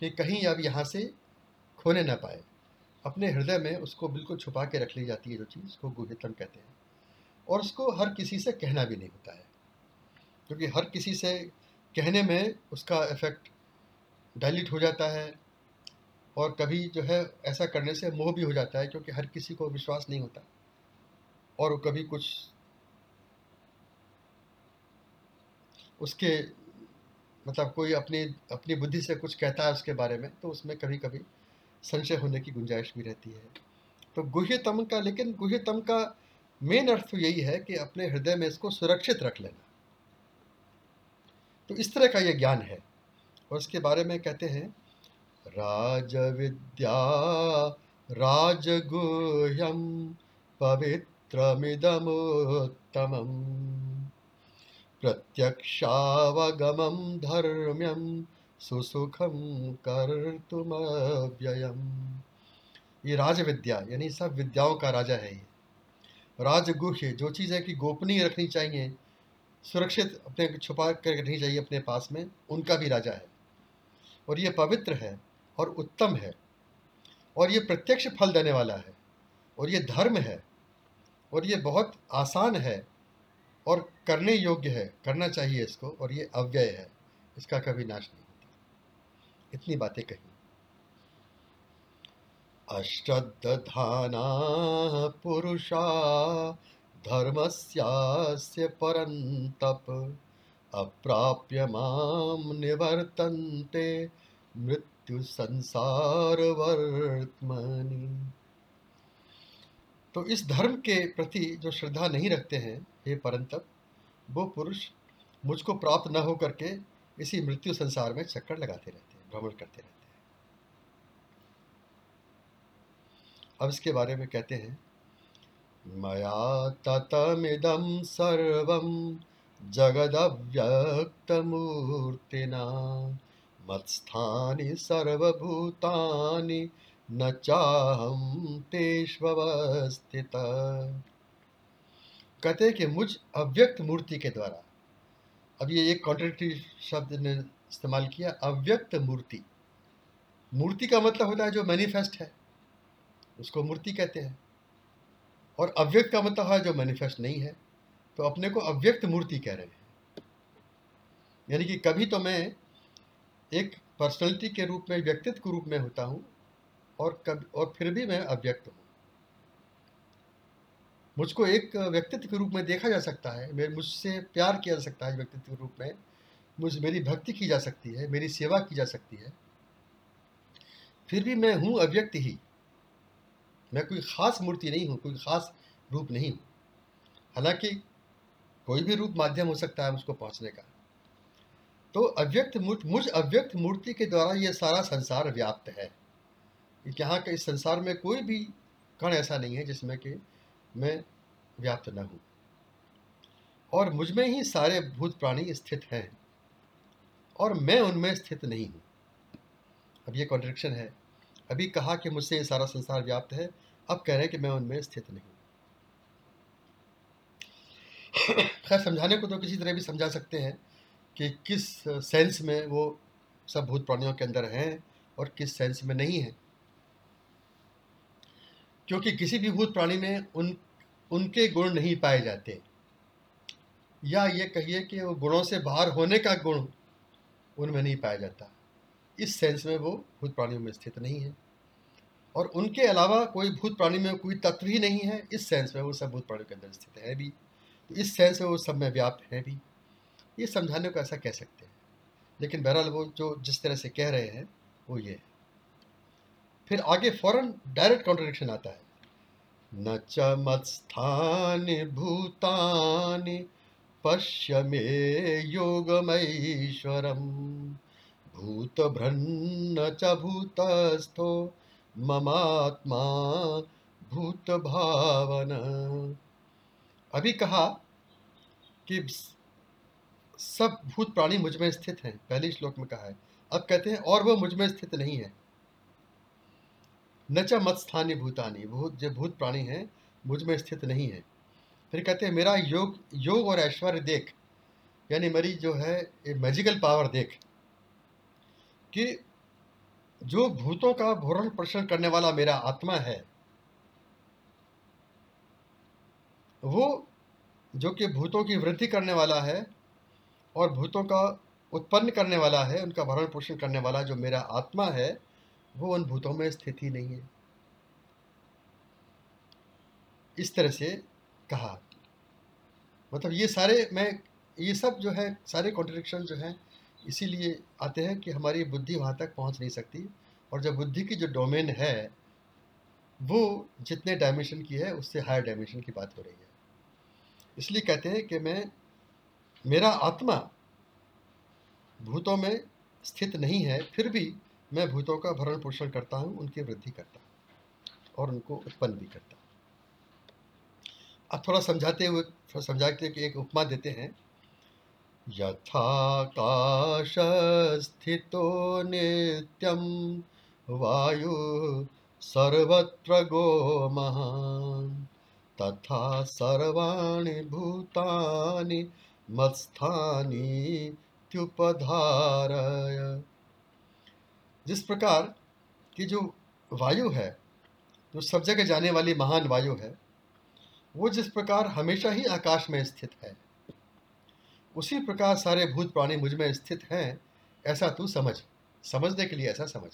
कि कहीं अब यहाँ से खोने ना पाए। अपने हृदय में उसको बिल्कुल छुपा के रख ली जाती है जो चीज़, उसको गुहितम कहते हैं। और उसको हर किसी से कहना भी नहीं होता है। क्योंकि हर किसी से कहने में उसका इफ़ेक्ट डाइल्यूट हो जाता है और कभी जो है ऐसा करने से मोह भी हो जाता है क्योंकि हर किसी को विश्वास नहीं होता। और कभी कुछ उसके मतलब कोई अपनी अपनी बुद्धि से कुछ कहता है उसके बारे में तो उसमें कभी कभी संशय होने की गुंजाइश भी रहती है। तो गुह्यतम का, लेकिन गुह्यतम का मेन अर्थ तो यही है कि अपने हृदय में इसको सुरक्षित रख लेना। तो इस तरह का ये ज्ञान है। और इसके बारे में कहते हैं, राज विद्या राजगुह्यम पवित्रमिदमुत्तमम्। प्रत्यक्षावगमं धर्म्यं सुसुखम कर्तुमव्ययम। ये राज विद्या यानी सब विद्याओं का राजा है ये। राजगुह्य जो चीज़ है कि गोपनीय रखनी चाहिए, सुरक्षित अपने छुपा कर रखनी चाहिए अपने पास में, उनका भी राजा है। और ये पवित्र है, और उत्तम है, और ये प्रत्यक्ष फल देने वाला है, और ये धर्म है, और ये बहुत आसान है और करने योग्य है, करना चाहिए इसको और ये अव्यय है, इसका कभी नाश नहीं होता। इतनी बातें कही। अष्टधाना पुरुषा धर्मस्यास्य परन्तप, अप्राप्य माम निवर्तन्ते मृत्यु संसार वर्तमनी तो इस धर्म के प्रति जो श्रद्धा नहीं रखते हैं, हे परंतप, वो पुरुष मुझको प्राप्त न हो करके इसी मृत्यु संसार में चक्कर लगाते रहते हैं, भ्रमण करते रहते हैं। अब इसके बारे में कहते हैं, मया ततमिदं सर्वं जगदव्यक्तमूर्तिना, मत्स्थानि सर्वभूतानि न चाहम तेष्वस्थित। कहते कि मुझ अव्यक्त मूर्ति के द्वारा, अब ये एक कॉन्ट्रेक्टरी शब्द ने इस्तेमाल किया, अव्यक्त मूर्ति। मूर्ति का मतलब होता है जो मैनिफेस्ट है, उसको मूर्ति कहते हैं। और अव्यक्त का मतलब है जो मैनिफेस्ट नहीं है तो अपने को अव्यक्त मूर्ति कह रहे हैं। यानी कि कभी तो मैं एक पर्सनैलिटी के रूप में, व्यक्तित्व के रूप में होता हूँ और कब और फिर भी मैं अव्यक्त हूँ। मुझको एक व्यक्तित्व के रूप में देखा जा सकता है मेरे मुझसे प्यार किया जा सकता है व्यक्तित्व के रूप में, मुझ, मेरी भक्ति की जा सकती है, मेरी सेवा की जा सकती है। फिर भी मैं हूँ अव्यक्त ही। मैं कोई ख़ास मूर्ति नहीं हूँ, कोई ख़ास रूप नहीं हूँ। हालाँकि कोई भी रूप माध्यम हो सकता है उसको पहुँचने का। तो अव्यक्त मूर्ति, मुझ अव्यक्त मूर्ति के द्वारा ये सारा संसार व्याप्त है। यहाँ के इस संसार में कोई भी कण ऐसा नहीं है जिसमें कि मैं व्याप्त न हूँ। और मुझमें ही सारे भूत प्राणी स्थित हैं और मैं उनमें स्थित नहीं हूँ। अब ये कॉन्ट्रडिक्शन है। अभी कहा कि मुझसे ये सारा संसार व्याप्त है, अब कह रहे हैं कि मैं उनमें स्थित नहीं खैर, समझाने को तो किसी तरह भी समझा सकते हैं कि किस सेंस में वो सब भूत प्राणियों के अंदर हैं और किस सेंस में नहीं है। क्योंकि किसी भी भूत प्राणी में उन, उनके गुण नहीं पाए जाते। या ये कहिए कि वो गुणों से बाहर होने का गुण उनमें नहीं पाया जाता। इस सेंस में वो भूत प्राणियों में स्थित नहीं है। और उनके अलावा कोई भूत प्राणी में कोई तत्व ही नहीं है, इस सेंस में वो सब भूत प्राणियों के अंदर स्थित है भी। तो इस सेंस में वो सब में व्याप्त है भी। ये समझाने को ऐसा कह सकते हैं। लेकिन बहरहाल वो जो जिस तरह से कह रहे हैं, वो ये है। फिर आगे फ़ौरन डायरेक्ट कॉन्ट्रोडिक्शन आता है। न च मत्स्थानि भूतानि पश्य मे योगमैश्वरम्। भूतभ्रन्न च भूतस्थो ममात्मा भूत भावन अभी कहा कि सब भूत प्राणी मुझमें स्थित हैं, पहले श्लोक में कहा है। अब कहते हैं और वह मुझमें स्थित नहीं है। न च मत स्थानीय भूतानी, भूत जो भूत प्राणी हैं, मुझमें स्थित नहीं है। फिर कहते हैं, मेरा योग योग और ऐश्वर्य देख, यानी मेरी जो है, ये मैजिकल पावर देख, कि जो भूतों का भोरण पोषण करने वाला मेरा आत्मा है, वो जो कि भूतों की वृद्धि करने वाला है और भूतों का उत्पन्न करने वाला है, उनका भरण पोषण करने वाला जो मेरा आत्मा है वो उन भूतों में स्थित ही नहीं है। इस तरह से कहा। मतलब ये सारे मैं, ये सब जो है, सारे कॉन्ट्रडिक्शन जो हैं, इसीलिए आते हैं कि हमारी बुद्धि वहाँ तक पहुँच नहीं सकती। और जब बुद्धि की जो डोमेन है, वो जितने डायमेंशन की है, उससे हायर डायमेंशन की बात हो रही है। इसलिए कहते हैं कि मैं, मेरा आत्मा भूतों में स्थित नहीं है, फिर भी मैं भूतों का भरण पोषण करता हूँ, उनकी वृद्धि करता हूँ और उनको उत्पन्न भी करता हूँ। अब थोड़ा समझाते हुए, थोड़ा समझाते कि एक उपमा देते हैं। यथाकाश स्थितो नित्यम वायु सर्वत्र गो महान तथा सर्वाणि भूतानि मत्स्थानी त्युपधारय जिस प्रकार की जो वायु है जो सब जगह जाने वाली महान वायु है वो जिस प्रकार हमेशा ही आकाश में स्थित है उसी प्रकार सारे भूत प्राणी मुझमें स्थित हैं ऐसा तू समझ समझने के लिए ऐसा समझ।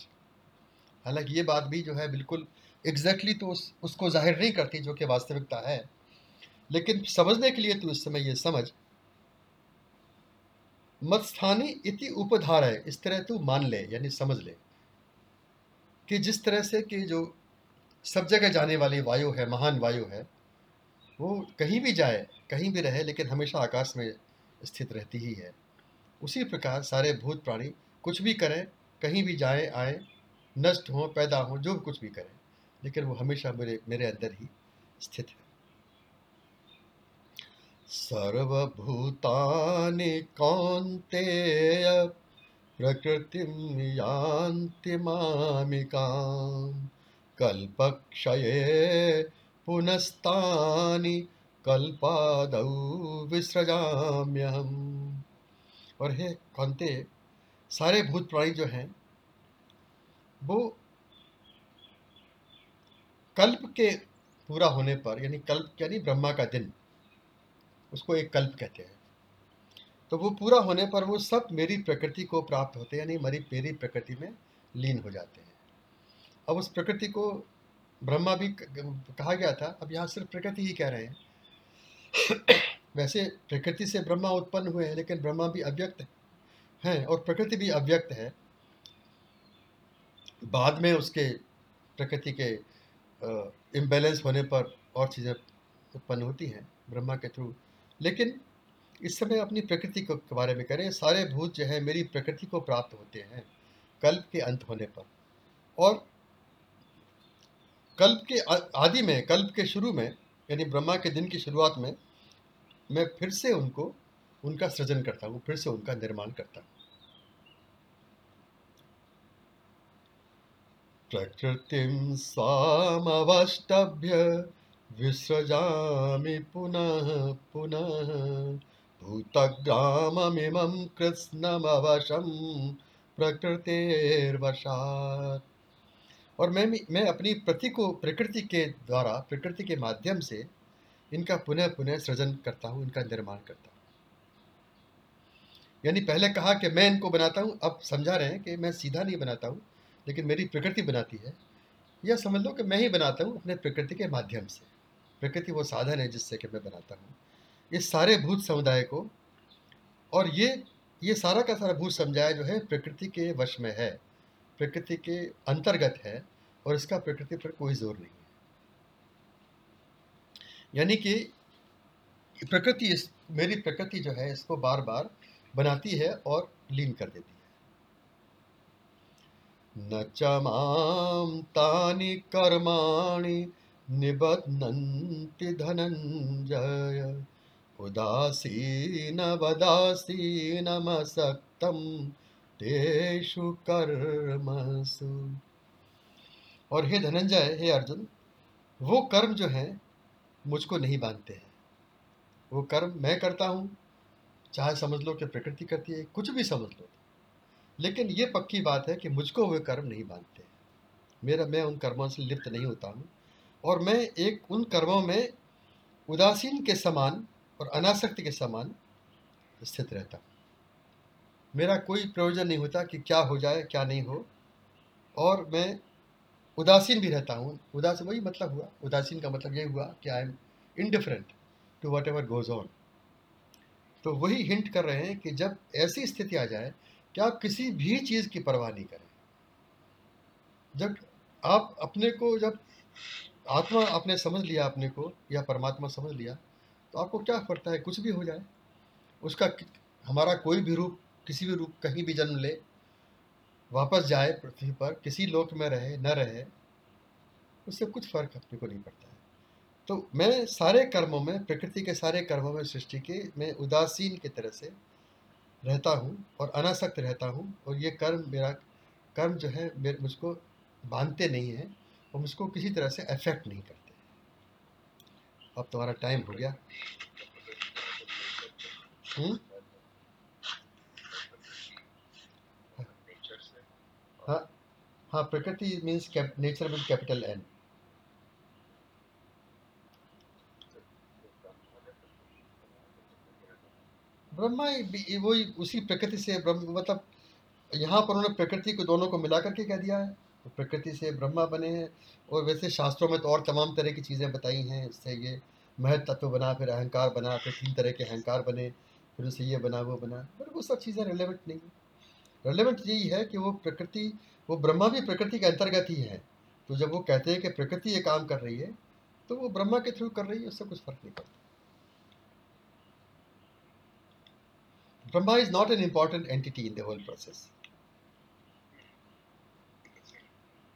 हालाँकि ये बात भी जो है बिल्कुल एग्जैक्टली तो उस, उसको ज़ाहिर नहीं करती जो कि वास्तविकता है लेकिन समझने के लिए तू इस समय ये समझ मत्स्थानी इति उपधारा है इस तरह तू मान ले यानी समझ ले। कि जिस तरह से कि जो सब जगह जाने वाली वायु है, महान वायु है, वो कहीं भी जाए, कहीं भी रहे, लेकिन हमेशा आकाश में स्थित रहती ही है। उसी प्रकार सारे भूत प्राणी कुछ भी करें, कहीं भी जाए, आए, नष्ट हों, पैदा हों, जो कुछ भी करें, लेकिन वो हमेशा मेरे मेरे अंदर ही स्थित है। सर्वभूतानि कौन्तेय प्रकृतिं यान्ति मामिकां कल्पक्षये पुनस्तानि कल्पादौ विसृजाम्यहम्। और हे कौनते सारे भूत प्राणी जो हैं, वो कल्प के पूरा होने पर, यानी कल्प, यानी ब्रह्मा का दिन, उसको एक कल्प कहते हैं। तो वो पूरा होने पर वो सब मेरी प्रकृति को प्राप्त होते हैं, यानी मेरी मेरी प्रकृति में लीन हो जाते हैं। अब उस प्रकृति को ब्रह्मा भी कहा गया था, अब यहाँ सिर्फ़ प्रकृति ही कह रहे हैं। वैसे प्रकृति से ब्रह्मा उत्पन्न हुए हैं, लेकिन ब्रह्मा भी अव्यक्त हैं और प्रकृति भी अव्यक्त है। बाद में उसके प्रकृति के इम्बैलेंस होने पर और चीज़ें उत्पन्न होती हैं ब्रह्मा के थ्रू। लेकिन इस समय अपनी प्रकृति के बारे में करें। सारे भूत जो है मेरी प्रकृति को प्राप्त होते हैं, कल्प के अंत होने पर। और कल्प के आदि में, कल्प के शुरू में, यानी ब्रह्मा के दिन की शुरुआत में, मैं फिर से उनको, उनका सृजन करता हूँ, फिर से उनका निर्माण करता हूँ। प्रकृतिं स्वामवष्टभ्य विसृजामि पुनः पुनः। भूतग्राममिमं कृत्स्नमवशं प्रकृतेर्वशात्। और मैं मैं अपनी प्रति को, प्रकृति के द्वारा, प्रकृति के माध्यम से इनका पुनः पुनः सृजन करता हूँ, इनका निर्माण करता हूँ। यानी पहले कहा कि मैं इनको बनाता हूँ, अब समझा रहे हैं कि मैं सीधा नहीं बनाता हूँ, लेकिन मेरी प्रकृति बनाती है। यह समझ लो कि मैं ही बनाता हूँ अपने प्रकृति के माध्यम से। प्रकृति वो साधन है जिससे कि मैं बनाता हूँ। इस सारे भूत समुदाय को, और ये ये सारा का सारा भूत समुदाय जो है प्रकृति के वश में है, प्रकृति के अंतर्गत है, और इसका प्रकृति पर कोई ज़ोर नहीं है। यानी कि प्रकृति इस, मेरी प्रकृति जो है इसको बार बार बनाती है और लीन कर देती है। न च तानि कर्माणि निबध्नन्ति धनञ्जय उदासीनवदासीनमसक्तं तेषु कर्मसु। और हे धनंजय, हे अर्जुन, वो कर्म जो हैं, मुझको नहीं बांधते हैं। वो कर्म मैं करता हूँ, चाहे समझ लो कि प्रकृति करती है, कुछ भी समझ लो। लेकिन ये पक्की बात है कि मुझको वे कर्म नहीं बांधते मेरा, मैं उन कर्मों से लिप्त नहीं होता हूँ। और मैं एक, उन कर्मों में उदासीन के समान और अनासक्ति के समान स्थित रहता। मेरा कोई प्रयोजन नहीं होता कि क्या हो जाए, क्या नहीं हो। और मैं उदासीन भी रहता हूँ। उदास, वही मतलब हुआ। उदासीन का मतलब ये हुआ कि I am indifferent to whatever goes on तो वही हिंट कर रहे हैं कि जब ऐसी स्थिति आ जाए कि आप किसी भी चीज़ की परवाह नहीं करें। जब आप अपने को, जब आत्मा आपने समझ लिया, अपने को, या परमात्मा समझ लिया तो आपको क्या पड़ता है? कुछ भी हो जाए, उसका हमारा कोई भी रूप, किसी भी रूप, कहीं भी जन्म ले, वापस जाए पृथ्वी पर, किसी लोक में रहे, न रहे, उससे कुछ फ़र्क अपने को नहीं पड़ता है। तो मैं सारे कर्मों में, प्रकृति के सारे कर्मों में, सृष्टि के, मैं उदासीन की तरह से रहता हूँ और अनासक्त रहता हूँ और ये कर्म मेरा, कर्म जो है, मेरे, मुझको बांधते नहीं हैं और मुझको किसी तरह से अफेक्ट नहीं करते। अब तुम्हारा टाइम हो गया। हुँ? हाँ हाँ prakriti means nature with capital N Brahma वही उसी प्रकृति से ब्रह्म मतलब यहाँ पर उन्होंने प्रकृति को दोनों को मिला करके कह दिया है। प्रकृति से ब्रह्मा बने हैं। और वैसे शास्त्रों में तो और तमाम तरह की चीज़ें बताई हैं। इससे ये महत तत्व बना, फिर अहंकार बना, फिर तीन तरह के अहंकार बने, फिर उससे ये बना, वो बना। पर वो सब चीज़ें रिलेवेंट नहीं रिलेवेंट यही है कि वो प्रकृति, वो ब्रह्मा भी प्रकृति के अंतर्गत ही है। तो जब वो कहते हैं कि प्रकृति ये काम कर रही है तो वो ब्रह्मा के थ्रू कर रही है, उससे कुछ फ़र्क नहीं पड़ता। Brahma is not an important entity in the whole process.